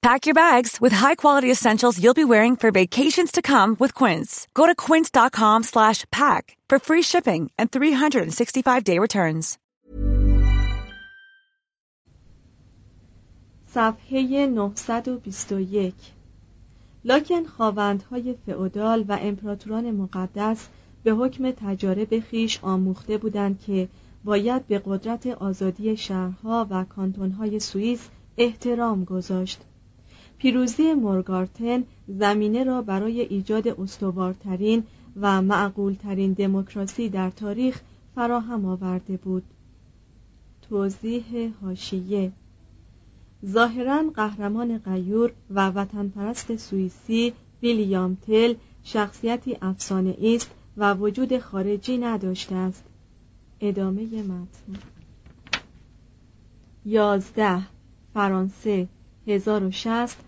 Pack your bags with high-quality essentials you'll be wearing for vacations to come with Quince. Go to quince.com/pack for free shipping and 365-day returns. صفحه 921 لکن خواوندهای فئودال و امپراتوران مقدس به حکم تجارب خیش آموخته بودند که باید به قدرت آزادی شهرها و کانتونهای سوئیس احترام گذاشت پیروزی مورگارتن زمینه را برای ایجاد استوارترین و معقولترین دموکراسی در تاریخ فراهم آورده بود. توضیح هاشیه ظاهرا قهرمان غیور و وطن پرست سوئیسی ویلیام تل شخصیتی افسانه است و وجود خارجی نداشته است. ادامه متن. یازده فرانسه 1060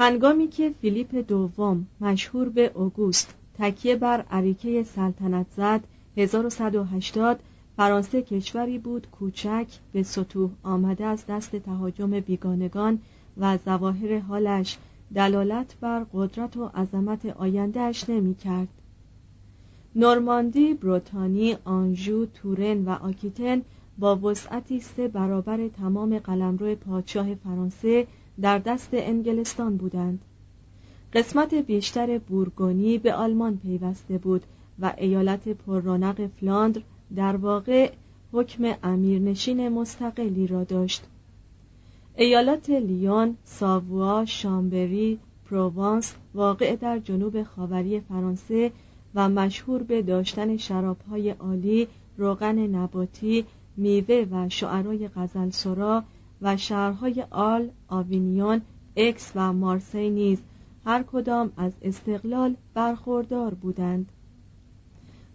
هنگامی که فیلیپ دوم مشهور به اوگوست تکیه بر عریکه سلطنت زد 1180 فرانسه کشوری بود کوچک به سطوح آمده از دست تهاجم بیگانگان و ظواهر حالش دلالت بر قدرت و عظمت آیندهش نمی کرد. نورماندی، بروتانی، آنژو، تورن و آکیتن با وسعتی سه برابر تمام قلمرو پادشاه فرانسه در دست انگلستان بودند. قسمت بیشتر بورگونی به آلمان پیوسته بود و ایالت پررونق فلاندر در واقع حکم امیرنشین مستقلی را داشت. ایالات لیون، ساووا، شامبری، پروانس واقع در جنوب خاوری فرانسه و مشهور به داشتن شرابهای عالی، روغن نباتی، میوه و شعرای غزلسرا و شهرهای آرل، آوینیون، اکس و مارسی نیز هر کدام از استقلال برخوردار بودند.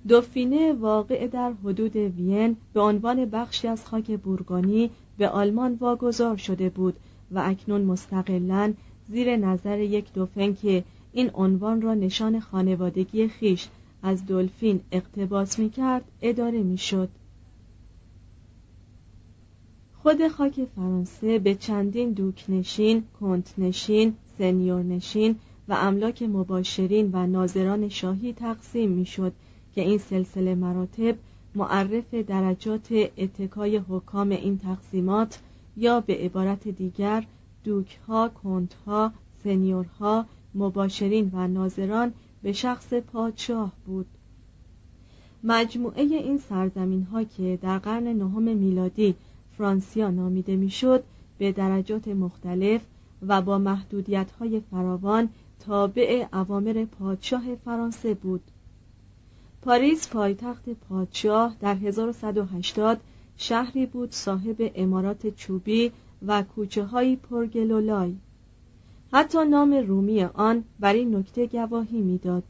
دوفینه واقع در حدود وین به عنوان بخشی از خاک بورگونی به آلمان واگذار شده بود و اکنون مستقلا زیر نظر یک دوفن که این عنوان را نشان خانوادگی خیش از دلفین اقتباس می کرد اداره می شد. خود خاک فرانسه به چندین دوکنشین، کنتنشین، سنیورنشین و املاک مباشرین و ناظران شاهی تقسیم می‌شد که این سلسله مراتب معرف درجات اتکای حکام این تقسیمات یا به عبارت دیگر دوکها، کنتها، سنیورها، مباشرین و ناظران به شخص پادشاه بود. مجموعه این سرزمین ها که در قرن نهم میلادی فرانسیا نامیده می‌شد به درجات مختلف و با محدودیت های فراوان تابع اوامر پادشاه فرانسه بود. پاریس پایتخت پادشاه در 1180 شهری بود صاحب امارات چوبی و کوچه های پرگلولای. حتی نام رومی آن بر این نکته گواهی می‌داد.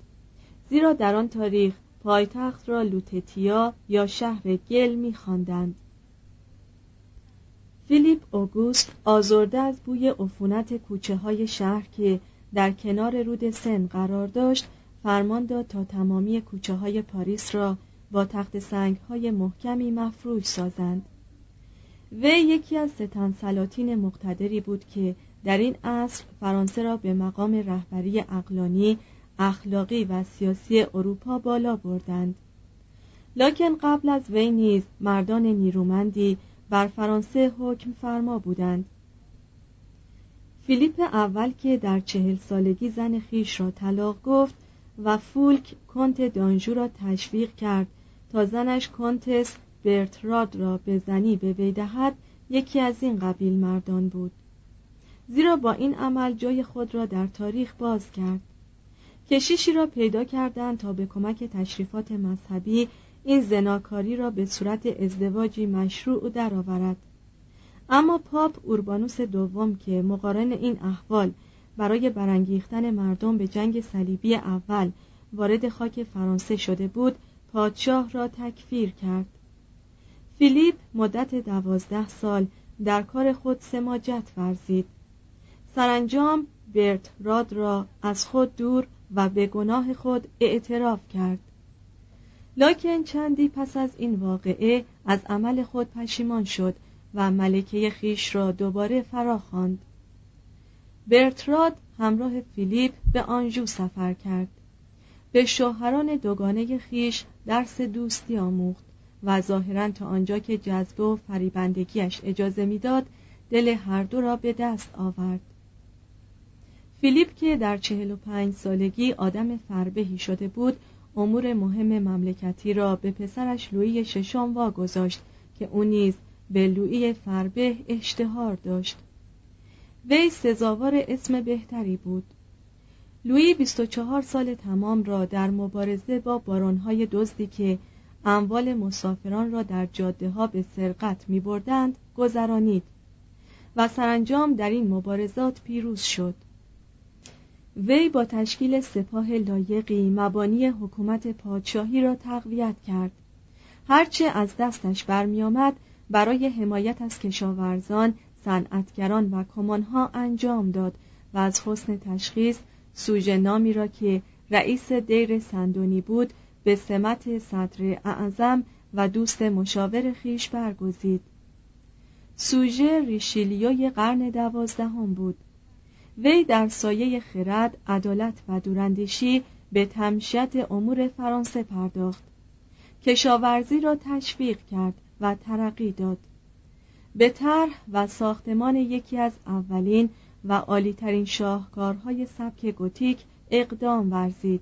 زیرا در آن تاریخ پایتخت را لوتتیا یا شهر گل میخواندند. فیلیپ اوگوست آزرده از بوی عفونت کوچه های شهر که در کنار رود سن قرار داشت فرمان داد تا تمامی کوچه های پاریس را با تخت سنگ های محکمی مفروش سازند. وی یکی از ستن سلاطین مقتدری بود که در این عصر فرانسه را به مقام رهبری اقلانی اخلاقی و سیاسی اروپا بالا بردند. لکن قبل از وی نیز مردان نیرومندی بر فرانسه حکم فرما بودند. فیلیپ اول که در چهل سالگی زن خیش را طلاق گفت و فولک کنت دانجو را تشویق کرد تا زنش کنتس برتراد را به زنی به وی یکی از این قبیل مردان بود. زیرا با این عمل جای خود را در تاریخ باز کرد. کشیشی را پیدا کردند تا به کمک تشریفات مذهبی این زناکاری را به صورت ازدواجی مشروع درآورد. اما پاپ اوربانوس دوم که مقارن این احوال برای برانگیختن مردم به جنگ صلیبی اول وارد خاک فرانسه شده بود پادشاه را تکفیر کرد. فیلیپ مدت دوازده سال در کار خود سماجت ورزید. سرانجام برت راد را از خود دور و به گناه خود اعتراف کرد. لاکن چندی پس از این واقعه از عمل خود پشیمان شد و ملکه خیش را دوباره فرا خواند. برتراد همراه فیلیپ به آنژو سفر کرد به شوهران دوگانه خیش درس دوستی آموخت و ظاهرا تا آنجا که جذبه و فریبندگیش اجازه می‌داد دل هر دو را به دست آورد فیلیپ که در چهل و پنج سالگی آدم فربهی شده بود امور مهم مملکتی را به پسرش لویی ششم واگذاشت که او نیز به لویی فربه اشتهار داشت. وی سزاوار اسم بهتری بود. لویی 24 سال تمام را در مبارزه با بارانهای دزدی که اموال مسافران را در جاده ها به سرقت می بردند گذرانید و سرانجام در این مبارزات پیروز شد. وی با تشکیل سپاه لایقی مبانی حکومت پادشاهی را تقویت کرد. هرچه از دستش برمیآمد برای حمایت از کشاورزان صنعتگران و کمانها انجام داد و از حسن تشخیص سوژه نامی را که رئیس دیر سندونی بود به سمت صدر اعظم و دوست مشاور خیش برگزید. سوژه ریشیلیوی قرن دوازدهم بود. وی در سایه خرد، عدالت و دوراندیشی به تمشیت امور فرانسه پرداخت. کشاورزی را تشویق کرد و ترقی داد. به طرح و ساختمان یکی از اولین و عالیترین شاهکارهای سبک گوتیک اقدام ورزید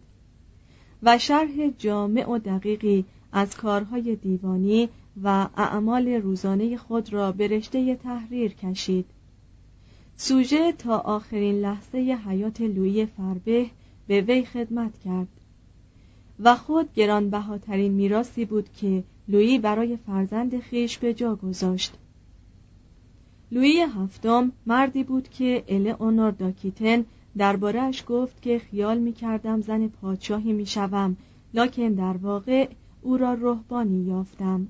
و شرح جامع و دقیقی از کارهای دیوانی و اعمال روزانه خود را به رشته تحریر کشید. سوژه تا آخرین لحظه حیات لویی فربه به وی خدمت کرد. و خود گرانبهاترین میراثی بود که لویی برای فرزند خیش به جا گذاشت. لویی هفتم مردی بود که الئونور داکیتن دربارهش گفت که خیال می کردم زن پادشاهی می شوم لکن در واقع او را رهبانی یافتم.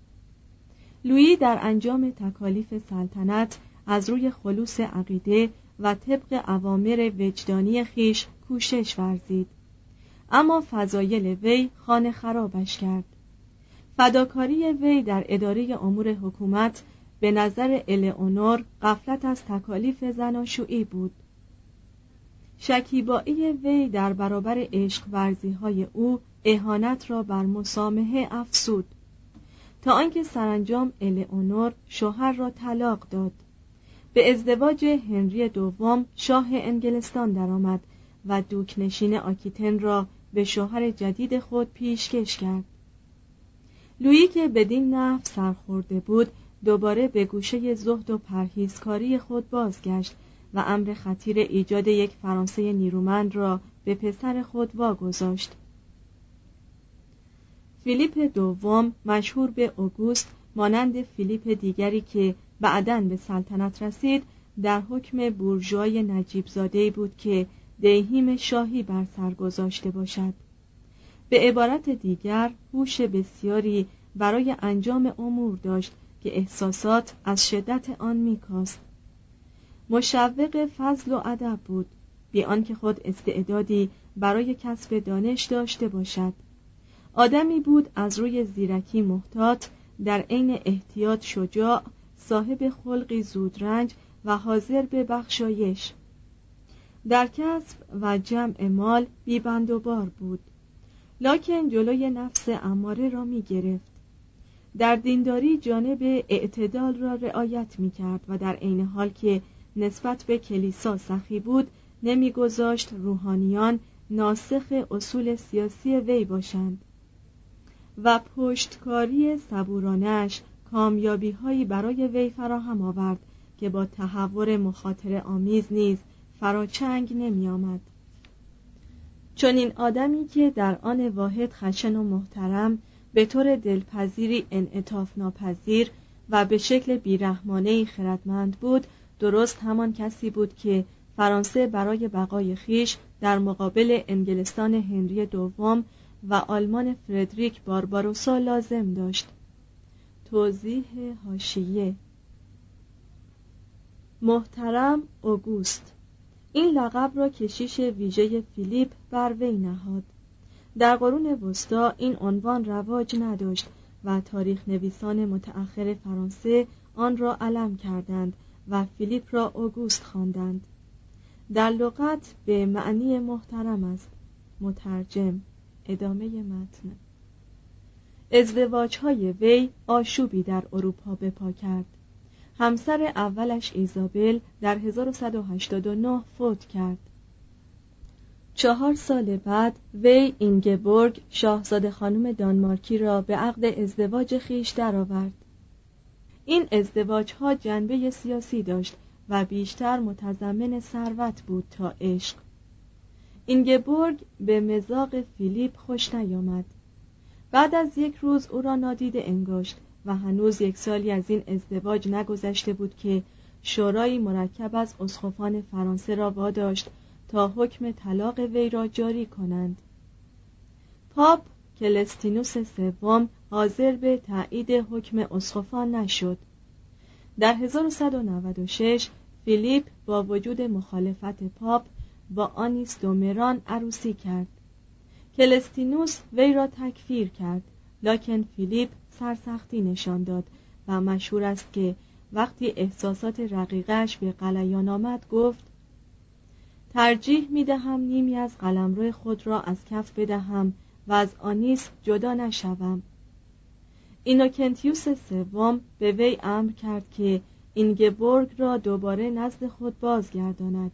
لویی در انجام تکالیف سلطنت از روی خلوص عقیده و طبق اوامر وجدانی خیش کوشش ورزید. اما فضایل وی خانه خرابش کرد. فداکاری وی در اداره امور حکومت به نظر الئونور قفلت از تکالیف زناشویی بود. شکیبایی وی در برابر عشق ورزی های او اهانت را بر مسامحه افسود تا آنکه سرانجام الئونور شوهر را طلاق داد. به ازدواج هنری دوم شاه انگلستان درآمد و دوکنشین آکیتن را به شوهر جدید خود پیشکش کرد. لویی که بدین نحو سرخورده بود دوباره به گوشه زهد و پرهیزکاری خود بازگشت و امر خطیر ایجاد یک فرانسه نیرومند را به پسر خود واگذاشت. فیلیپ دوم مشهور به اوگوست مانند فیلیپ دیگری که بعدا به سلطنت رسید در حکم بورژوای نجیب بود که دیهیم شاهی بر سر گذاشته باشد. به عبارت دیگر هوش بسیاری برای انجام امور داشت که احساسات از شدت آن میکاست. مشوق فضل و ادب بود بی آنکه خود استعدادی برای کسب دانش داشته باشد. آدمی بود از روی زیرکی محتاط در عین احتیاط شجاع صاحب خلقی زودرنج و حاضر به بخشایش. در کسب و جمع مال بیبند و بار بود. لکن جلوی نفس اماره را می گرفت. در دینداری جانب اعتدال را رعایت می کرد و در عین حال که نسبت به کلیسا سخی بود نمیگذاشت روحانیان ناسخ اصول سیاسی وی باشند و پشتکاری صبورانش کامیابی هایی برای وی فراهم آورد که با تحور مخاطر آمیز نیز فراچنگ نمی آمد. چون این آدمی که در آن واحد خشن و محترم به طور دلپذیری انعطاف ناپذیر و به شکل بیرحمانه خردمند بود درست همان کسی بود که فرانسه برای بقای خیش در مقابل انگلستان هنری دوم و آلمان فردریک بارباروسا لازم داشت توضیح هاشیه محترم اوگوست. این لقب را کشیش ویژه فیلیپ بر وی نهاد. در قرون وسطا این عنوان رواج نداشت و تاریخ نویسان متأخر فرانسه آن را علم کردند و فیلیپ را اوگوست خواندند. در لغت به معنی محترم است. مترجم. ادامه متن. ازدواج های وی آشوبی در اروپا بپا کرد همسر اولش ایزابل در 1189 فوت کرد چهار سال بعد وی اینگبورگ شاهزاده خانم دانمارکی را به عقد ازدواج خیش درآورد. این ازدواج ها جنبه سیاسی داشت و بیشتر متضمن ثروت بود تا عشق. اینگبورگ به مزاق فیلیپ خوش نیامد. بعد از یک روز او را نادیده انگاشت و هنوز یک سالی از این ازدواج نگذشته بود که شورای مرکب از اسقفان فرانسه را واداشت تا حکم طلاق وی را جاری کنند. پاپ کلستینوس سوم حاضر به تایید حکم اسقفان نشد. در 1196 فیلیپ با وجود مخالفت پاپ با آنیس دومران عروسی کرد. کلستینوس وی را تکفیر کرد. لکن فیلیپ سرسختی نشان داد و مشهور است که وقتی احساسات رقیقش به غلیان آمد گفت ترجیح می دهم نیمی از قلمرو خود را از کف بدهم و از آنیس جدا نشوم. اینوکنتیوس سوم به وی امر کرد که اینگبورگ را دوباره نزد خود بازگرداند.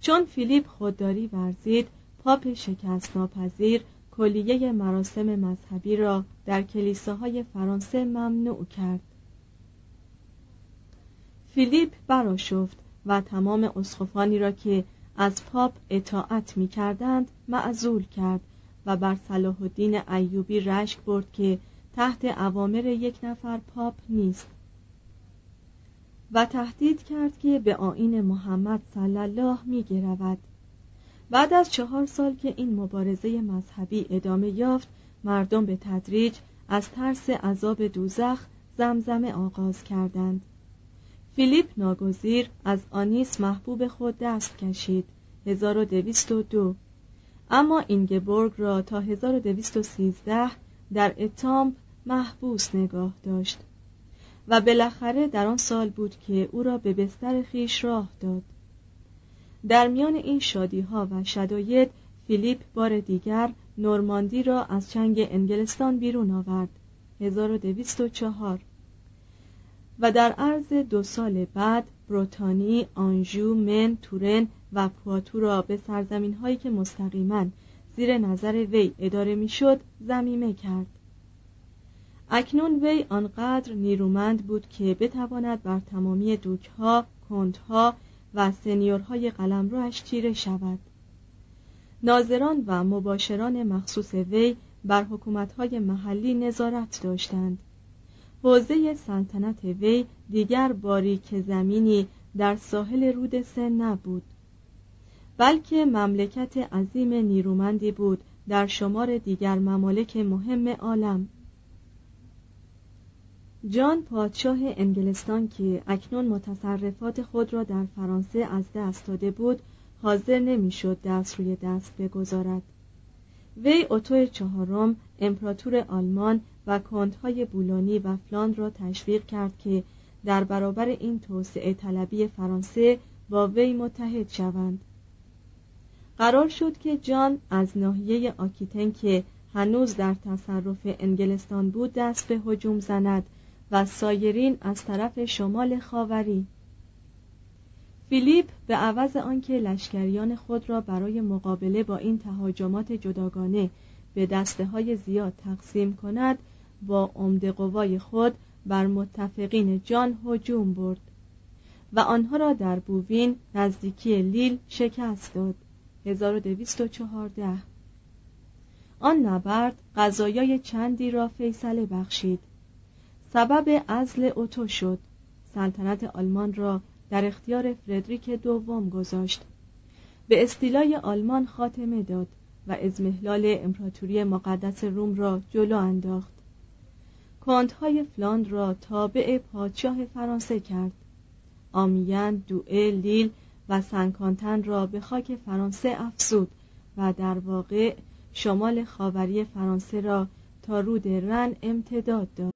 چون فیلیپ خودداری ورزید پاپ شکست ناپذیر کلیه مراسم مذهبی را در کلیساهای فرانسه ممنوع کرد فیلیپ براشفت و تمام اسخفانی را که از پاپ اطاعت می کردند معزول کرد و بر صلاح الدین ایوبی رشک برد که تحت اوامر یک نفر پاپ نیست و تهدید کرد که به آین محمد صلی الله می گرود. بعد از چهار سال که این مبارزه مذهبی ادامه یافت مردم به تدریج از ترس عذاب دوزخ زمزمه آغاز کردند. فیلیپ ناگزیر از آنیس محبوب خود دست کشید 1202 اما اینگبورگ را تا 1213 در اتامپ محبوس نگاه داشت و بالاخره در آن سال بود که او را به بستر خیش راه داد. در میان این شادی ها و شداید فیلیپ بار دیگر نورماندی را از چنگ انگلستان بیرون آورد. 1204 و در عرض دو سال بعد بروتانی، آنژو، من، تورن و پواتو را به سرزمین هایی که مستقیما زیر نظر وی اداره می‌شد زمیمه کرد. اکنون وی آنقدر نیرومند بود که بتواند بر تمامی دوکها، کندها و سنیورهای قلمروش چیره شود. ناظران و مباشران مخصوص وی بر حکومتهای محلی نظارت داشتند. حوزه سلطنت وی دیگر باریک زمینی در ساحل رود سن نبود بلکه مملکت عظیم نیرومندی بود در شمار دیگر ممالک مهم عالم. جان پادشاه انگلستان که اکنون متصرفات خود را در فرانسه از دست داده بود حاضر نمی‌شد دست روی دست بگذارد. وی اوتو چهارم امپراتور آلمان و کندهای بولونی و فلاند را تشویق کرد که در برابر این توسعه طلبی فرانسه با وی متحد شوند. قرار شد که جان از ناحیه آکیتن که هنوز در تصرف انگلستان بود دست به هجوم زند و سایرین از طرف شمال خاوری. فیلیپ به عوض آنکه لشکریان خود را برای مقابله با این تهاجمات جداگانه به دسته های زیاد تقسیم کند با عمد قوای خود بر متفقین جان هجوم برد و آنها را در بووین نزدیکی لیل شکست داد. 1214 آن نبرد قضایای چندی را فیصله بخشید. سبب ازل اوتو شد. سلطنت آلمان را در اختیار فردریک دوم گذاشت. به استیلای آلمان خاتمه داد و ازمهلال امپراتوری مقدس روم را جلو انداخت. کانتهای فلاند را تابع پادشاه فرانسه کرد. آمیان، دوئه، لیل و سنکانتن را به خاک فرانسه افزود و در واقع شمال خاوری فرانسه را تا رود رن امتداد داد.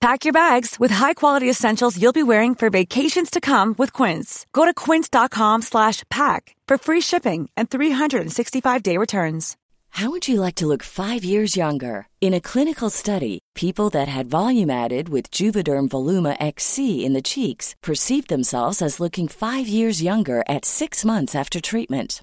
Pack your bags with high-quality essentials you'll be wearing for vacations to come with Quince. Go to quince.com slash pack for free shipping and 365-day returns. How would you like to look 5 years younger? In a clinical study, people that had volume added with Juvederm Voluma XC in the cheeks perceived themselves as looking 5 years younger at 6 months after treatment.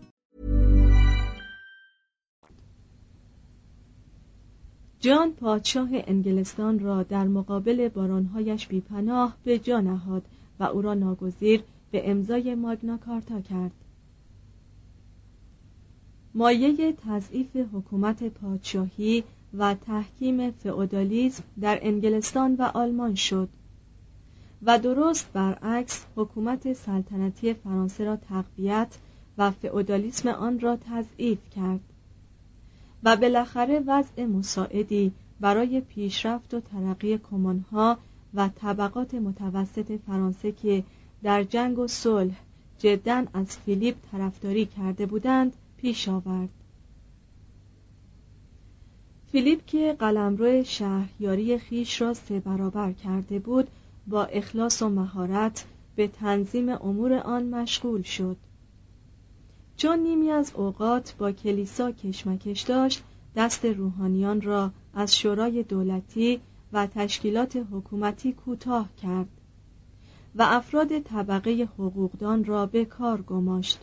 جان پادشاه انگلستان را در مقابل بارانهایش بیپناه به جا نهاد و او را ناگزیر به امضای ماگنا کارتا کرد. مایه تضعیف حکومت پادشاهی و تحکیم فئودالیسم در انگلستان و آلمان شد و درست برعکس حکومت سلطنتی فرانسه را تقویت و فئودالیسم آن را تضعیف کرد. و بالاخره وضع مساعدی برای پیشرفت و ترقی کمانها و طبقات متوسط فرانسه که در جنگ و صلح جدا از فیلیپ طرفداری کرده بودند پیش آورد. فیلیپ که قلمرو شهریاری خیش را سه برابر کرده بود با اخلاص و مهارت به تنظیم امور آن مشغول شد. چون نیمی از اوقات با کلیسا کشمکش داشت دست روحانیان را از شورای دولتی و تشکیلات حکومتی کوتاه کرد و افراد طبقه حقوقدان را به کار گماشت.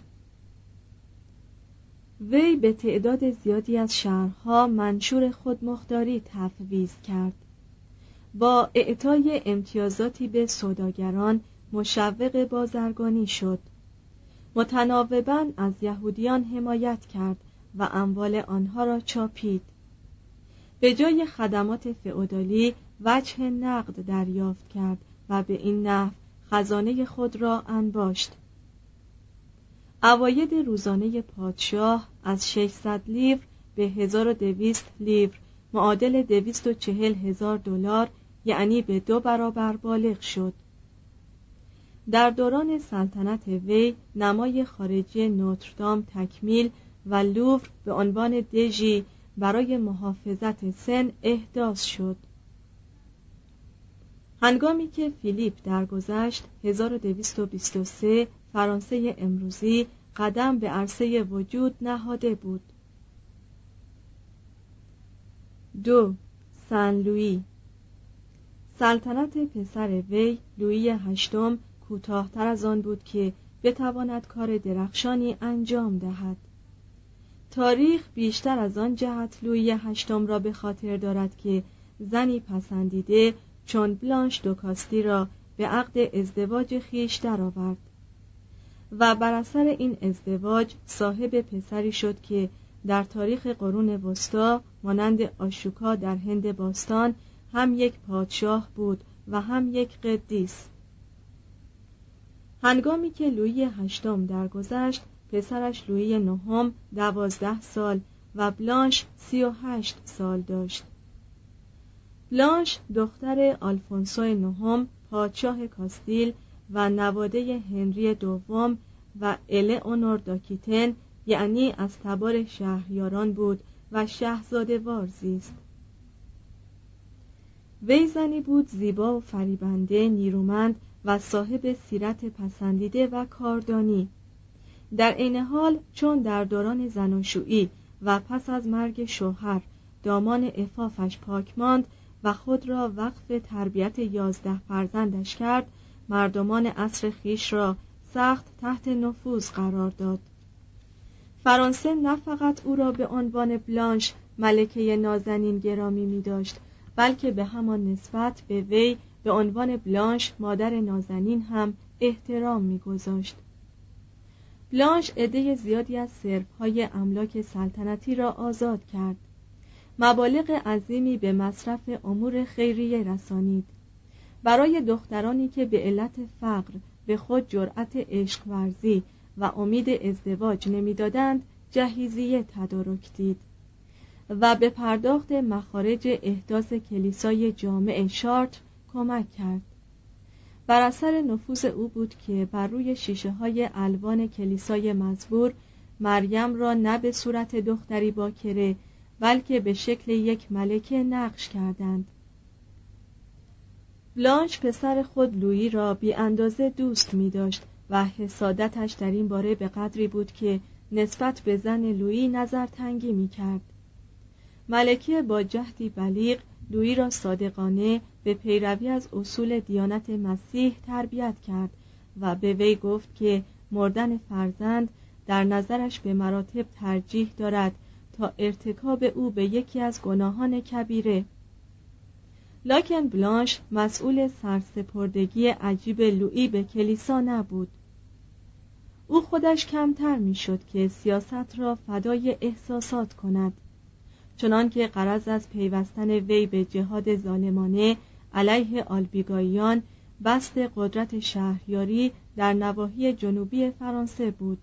وی به تعداد زیادی از شهرها منشور خودمختاری تفویض کرد. با اعطای امتیازاتی به سوداگران مشوق بازرگانی شد. متناوبا از یهودیان حمایت کرد و اموال آنها را چاپید. به جای خدمات فئودالی وجه نقد دریافت کرد و به این نحو خزانه خود را انباشت. اواید روزانه پادشاه از 600 لیور به 1200 لیور معادل 240 هزار دلار یعنی به دو برابر بالغ شد. در دوران سلطنت وی نمای خارجی نوتردام تکمیل و لوور به عنوان دژی برای محافظت سن احداث شد. هنگامی که فیلیپ درگذشت 1223 فرانسه امروزی قدم به عرصه وجود نهاده بود. دو سن لویی سلطنت پسر وی لویی هشتم کوتاهتر از آن بود که بتواند کار درخشانی انجام دهد. تاریخ بیشتر از آن جهت لویی هشتم را به خاطر دارد که زنی پسندیده چون بلانش دوکاستی را به عقد ازدواج خیش درآورد. و بر اثر این ازدواج صاحب پسری شد که در تاریخ قرون وسطا مانند آشوکا در هند باستان هم یک پادشاه بود و هم یک قدیس. هنگامی که لویی هشتم درگذشت پسرش لویی نهم دوازده سال و بلانش سی و هشت سال داشت. بلانش دختر آلفونسو نهم پادشاه کاستیل و نواده هنری دوم و اونور داکیتن یعنی از تبار شهریاران بود و شهزاده وار زیست. وی زنی بود زیبا و فریبنده نیرومند و صاحب سیرت پسندیده و کاردانی. در عین حال چون در دوران زناشویی و پس از مرگ شوهر دامان افافش پاک ماند و خود را وقف تربیت یازده فرزندش کرد مردمان عصر خیش را سخت تحت نفوذ قرار داد. فرانسه نه فقط او را به عنوان بلانش ملکه نازنین گرامی می داشت بلکه به همان نسبت به وی به عنوان بلانش مادر نازنین هم احترام میگذاشت. بلانش عده زیادی از های املاک سلطنتی را آزاد کرد. مبالغ عظیمی به مصرف امور خیریه رسانید. برای دخترانی که به علت فقر به خود جرأت عشق ورزی و امید ازدواج نمی‌دادند جهیزیه تدارک دید. و به پرداخت مخارج احداث کلیسای جامع شارت کمک کرد. بر اثر نفوذ او بود که بر روی شیشه های الوان کلیسای مزبور مریم را نه به صورت دختری باکره بلکه به شکل یک ملکه نقش کردند. بلانش پسر خود لویی را بی اندازه دوست می داشت و حسادتش در این باره به قدری بود که نسبت به زن لویی نظر تنگی می کرد. ملکه با جهدی بلیغ لویی را صادقانه به پیروی از اصول دیانت مسیح تربیت کرد و به وی گفت که مردن فرزند در نظرش به مراتب ترجیح دارد تا ارتکاب او به یکی از گناهان کبیره. لاکن بلانش مسئول سرسپردگی عجیب لویی به کلیسا نبود. او خودش کمتر می‌شد که سیاست را فدای احساسات کند. چنانکه قرض از پیوستن وی به جهاد ظالمانه علیه آلبیگاییان بست قدرت شهریاری در نواحی جنوبی فرانسه بود.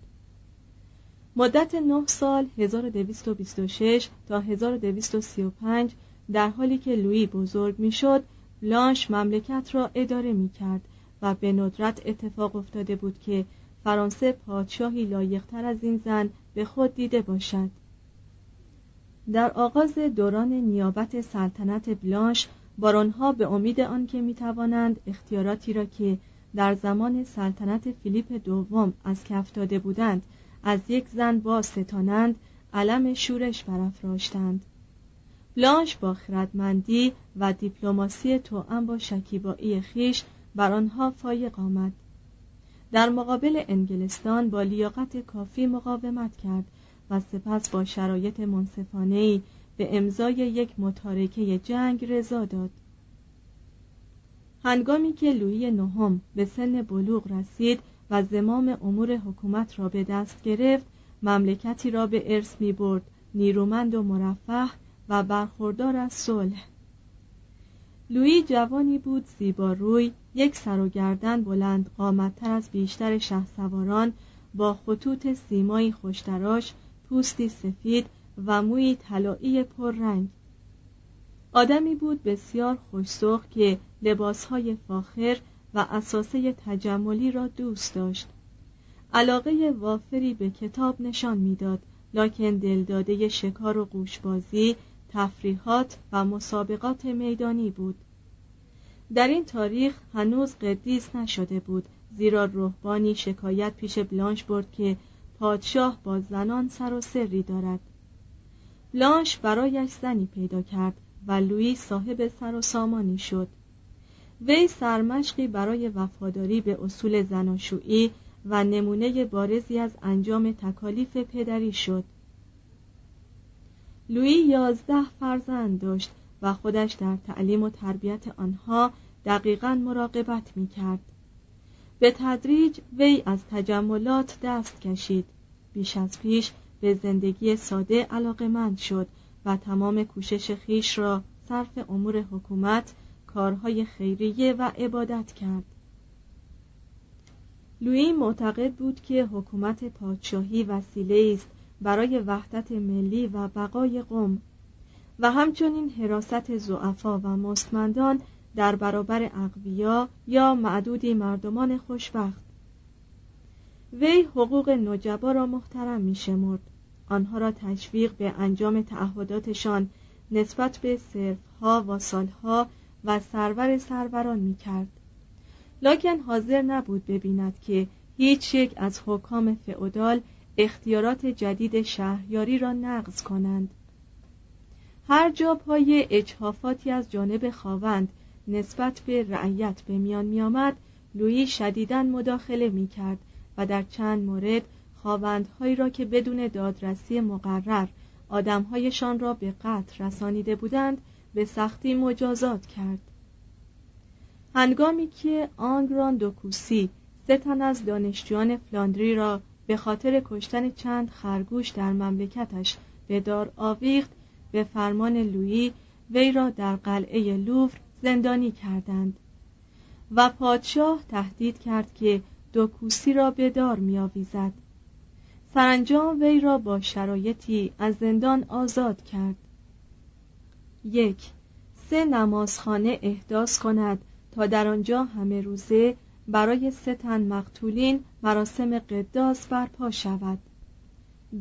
مدت نه سال 1226 تا 1235 در حالی که لویی بزرگ می‌شد بلانش مملکت را اداره می کرد و به ندرت اتفاق افتاده بود که فرانسه پادشاهی لایقتر از این زن به خود دیده باشد. در آغاز دوران نیابت سلطنت بلانش بارونها به امید آنکه می‌توانند اختیاراتی را که در زمان سلطنت فیلیپ دوم از کف داده بودند از یک زن با ستانند علم شورش برافراشتند. بلانش با خردمندی و دیپلماسی توأم با شکیبایی خیش بر آنها فایق آمد. در مقابل انگلستان با لیاقت کافی مقاومت کرد. و سپس با شرایط منصفانه به امضای یک متارکه جنگ رضا داد. هنگامی که لویی نهم به سن بلوغ رسید و زمام امور حکومت را به دست گرفت مملکتی را به ارث می برد نیرومند و مرفه و برخوردار از صلح. لویی جوانی بود زیبا روی یک سر و گردن بلند قامتتر از بیشتر سواران با خطوط سیمایی خوشتراش پوستی سفید و موی طلایی پررنگ. آدمی بود بسیار خوشسخ که لباسهای فاخر و اساسه تجملی را دوست داشت. علاقه وافری به کتاب نشان می‌داد لکن دلداده شکار و گوشبازی تفریحات و مسابقات میدانی بود. در این تاریخ هنوز قدیس نشده بود زیرا روحبانی شکایت پیش بلانش برد که پادشاه با زنان سر و سری دارد. بلانش برایش زنی پیدا کرد و لویی صاحب سر و سامانی شد. وی سرمشقی برای وفاداری به اصول زناشویی و نمونه بارزی از انجام تکالیف پدری شد. لویی یازده فرزند داشت و خودش در تعلیم و تربیت آنها دقیقا مراقبت می کرد. به تدریج وی از تجملات دست کشید. بیش از پیش به زندگی ساده علاقمند شد و تمام کوشش خیش را صرف امور حکومت کارهای خیریه و عبادت کرد. لویی معتقد بود که حکومت پادشاهی وسیله است برای وحدت ملی و بقای قوم و همچنین حراست زعفا و مستمندان در برابر اقویا یا معدودی مردمان خوشبخت. وی حقوق نجبا را محترم می شمرد آنها را تشویق به انجام تعهداتشان نسبت به صرفها و سالها و سرور سروران می کرد لکن حاضر نبود ببیند که هیچ یک از حکام فئودال اختیارات جدید شهریاری را نقض کنند. هر جا پای اجحافاتی از جانب خواوند نسبت به رعیت به میان می آمد لویی شدیداً مداخله می کرد و در چند مورد خواوندهایی را که بدون دادرسی مقرر آدمهایشان را به قتل رسانیده بودند به سختی مجازات کرد. هنگامی که آنگران دوکوسی سه از دانشجویان فلاندری را به خاطر کشتن چند خرگوش در مملکتش به دار آویخت به فرمان لویی وی را در قلعه لوور زندانی کردند. و پادشاه تهدید کرد که دوکوسی را به دار آویزد سرانجام وی را با شرایطی از زندان آزاد کرد. یک سه نمازخانه احداث کند تا در آنجا همه روزه برای سه تن مقتولین مراسم قداس برپا شود.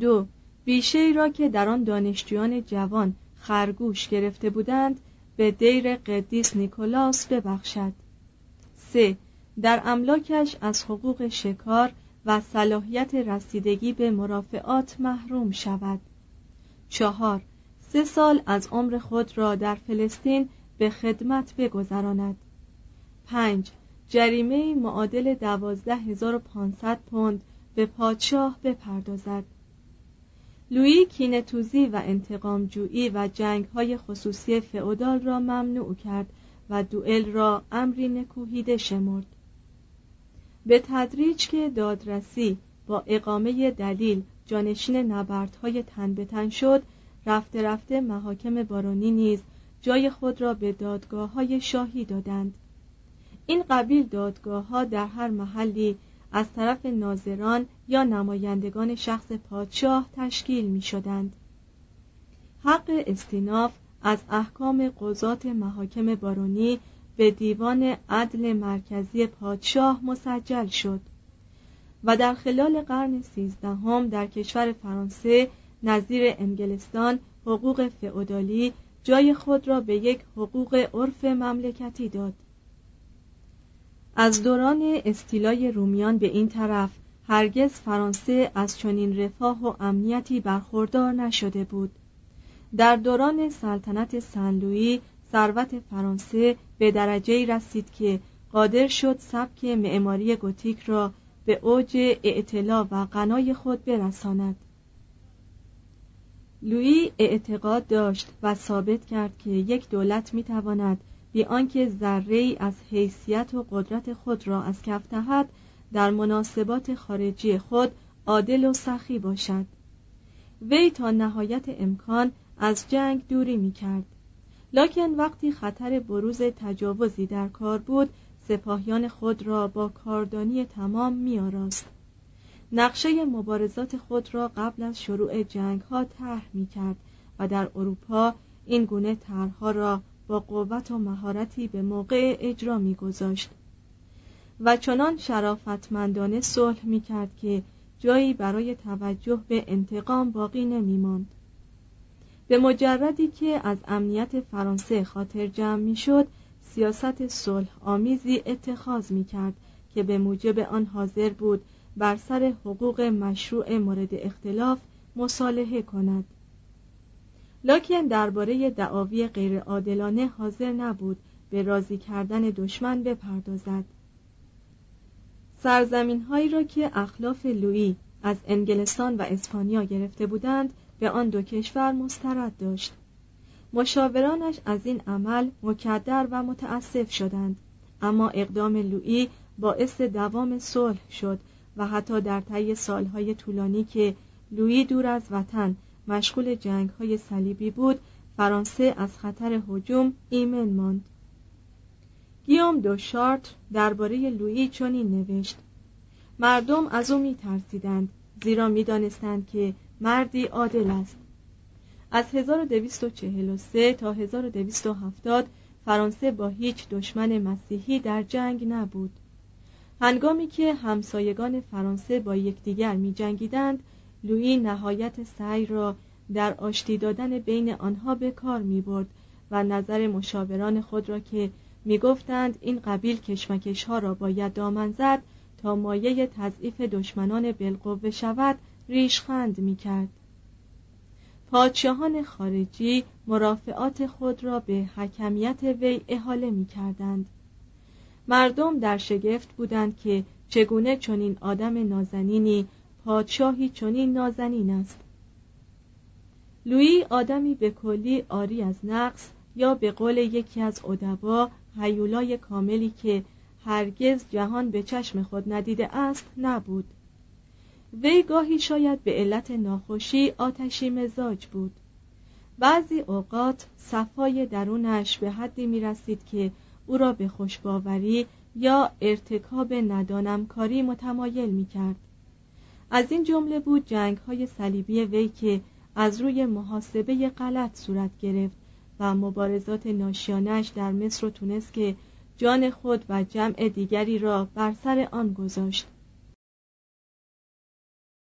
دو بیشه ای را که در آن دانشجویان جوان خرگوش گرفته بودند به دیر قدیس نیکولاس ببخشد. سه در املاکش از حقوق شکار و صلاحیت رسیدگی به مرافعات محروم شود. چهار سه سال از عمر خود را در فلسطین به خدمت بگذراند. پنج جریمه معادل دوازده هزار پوند به پادشاه بپردازد. لویی کینتوزی و انتقام جویی و جنگ های خصوصی فئودال را ممنوع کرد و دوئل را امری نکوهیده شمرد. به تدریج که دادرسی با اقامه دلیل جانشین نبردهای تن به تن شد رفته رفته محاکم بارانی نیز جای خود را به دادگاه های شاهی دادند. این قبیل دادگاه ها در هر محلی از طرف ناظران یا نمایندگان شخص پادشاه تشکیل می شدند. حق استیناف از احکام قضات محاکم بارونی به دیوان عدل مرکزی پادشاه مسجل شد و در خلال قرن سیزدهم در کشور فرانسه نظیر انگلستان حقوق فئودالی جای خود را به یک حقوق عرف مملکتی داد از دوران استیلای رومیان به این طرف هرگز فرانسه از چنین رفاه و امنیتی برخوردار نشده بود. در دوران سلطنت سنلویی ثروت فرانسه به درجه رسید که قادر شد سبک معماری گوتیک را به اوج اعتلا و غنای خود برساند. لویی اعتقاد داشت و ثابت کرد که یک دولت می‌تواند بی آنکه ذره از حیثیت و قدرت خود را از کف دهد در مناسبات خارجی خود عادل و سخی باشد وی تا نهایت امکان از جنگ دوری می کرد لکن وقتی خطر بروز تجاوزی در کار بود سپاهیان خود را با کاردانی تمام می آراست. نقشه مبارزات خود را قبل از شروع جنگ ها طرح می کرد و در اروپا این گونه طرحها را با قوت و مهارتی به موقع اجرا می گذاشت و چنان شرافتمندانه صلح می کرد که جایی برای توجه به انتقام باقی نمی ماند. به مجردی که از امنیت فرانسه خاطر جمع می شد سیاست صلح آمیزی اتخاذ می کرد که به موجب آن حاضر بود بر سر حقوق مشروع مورد اختلاف مصالحه کند لکن درباره دعاوی غیرعادلانه حاضر نبود به راضی کردن دشمن بپردازد. سرزمین هایی را که اخلاف لویی از انگلستان و اسپانیا گرفته بودند به آن دو کشور مسترد داشت. مشاورانش از این عمل مکدر و متاسف شدند. اما اقدام لویی باعث دوام صلح شد و حتی در طی سالهای طولانی که لویی دور از وطن مشغول جنگ های صلیبی بود. فرانسه از خطر هجوم ایمن ماند. گیوم دو شارت درباره لویی چنین نوشت. مردم از او میترسیدند زیرا می‌دانستند که مردی عادل است. از 1243 تا 1270 فرانسه با هیچ دشمن مسیحی در جنگ نبود. هنگامی که همسایگان فرانسه با یکدیگر می جنگیدند لویی نهایت سعی را در آشتی دادن بین آنها به کار می برد و نظر مشاوران خود را که می گفتند این قبیل کشمکش ها را باید دامن زد تا مایه تضعیف دشمنان بالقوه شود ریشخند می کرد پادشاهان خارجی مرافعات خود را به حکمیت وی احاله می کردند مردم در شگفت بودند که چگونه چنین آدم نازنینی پادشاهی چنین نازنین است. لویی آدمی به کلی آری از نقص یا به قول یکی از ادبا هیولای کاملی که هرگز جهان به چشم خود ندیده است نبود. وی گاهی شاید به علت ناخوشی آتشی مزاج بود. بعضی اوقات صفای درونش به حدی می رسید که او را به خوشباوری یا ارتکاب ندانمکاری متمایل می کرد از این جمله بود جنگ های صلیبی وی که از روی محاسبه غلط صورت گرفت و مبارزات ناشیانش در مصر و تونس که جان خود و جمع دیگری را بر سر آن گذاشت.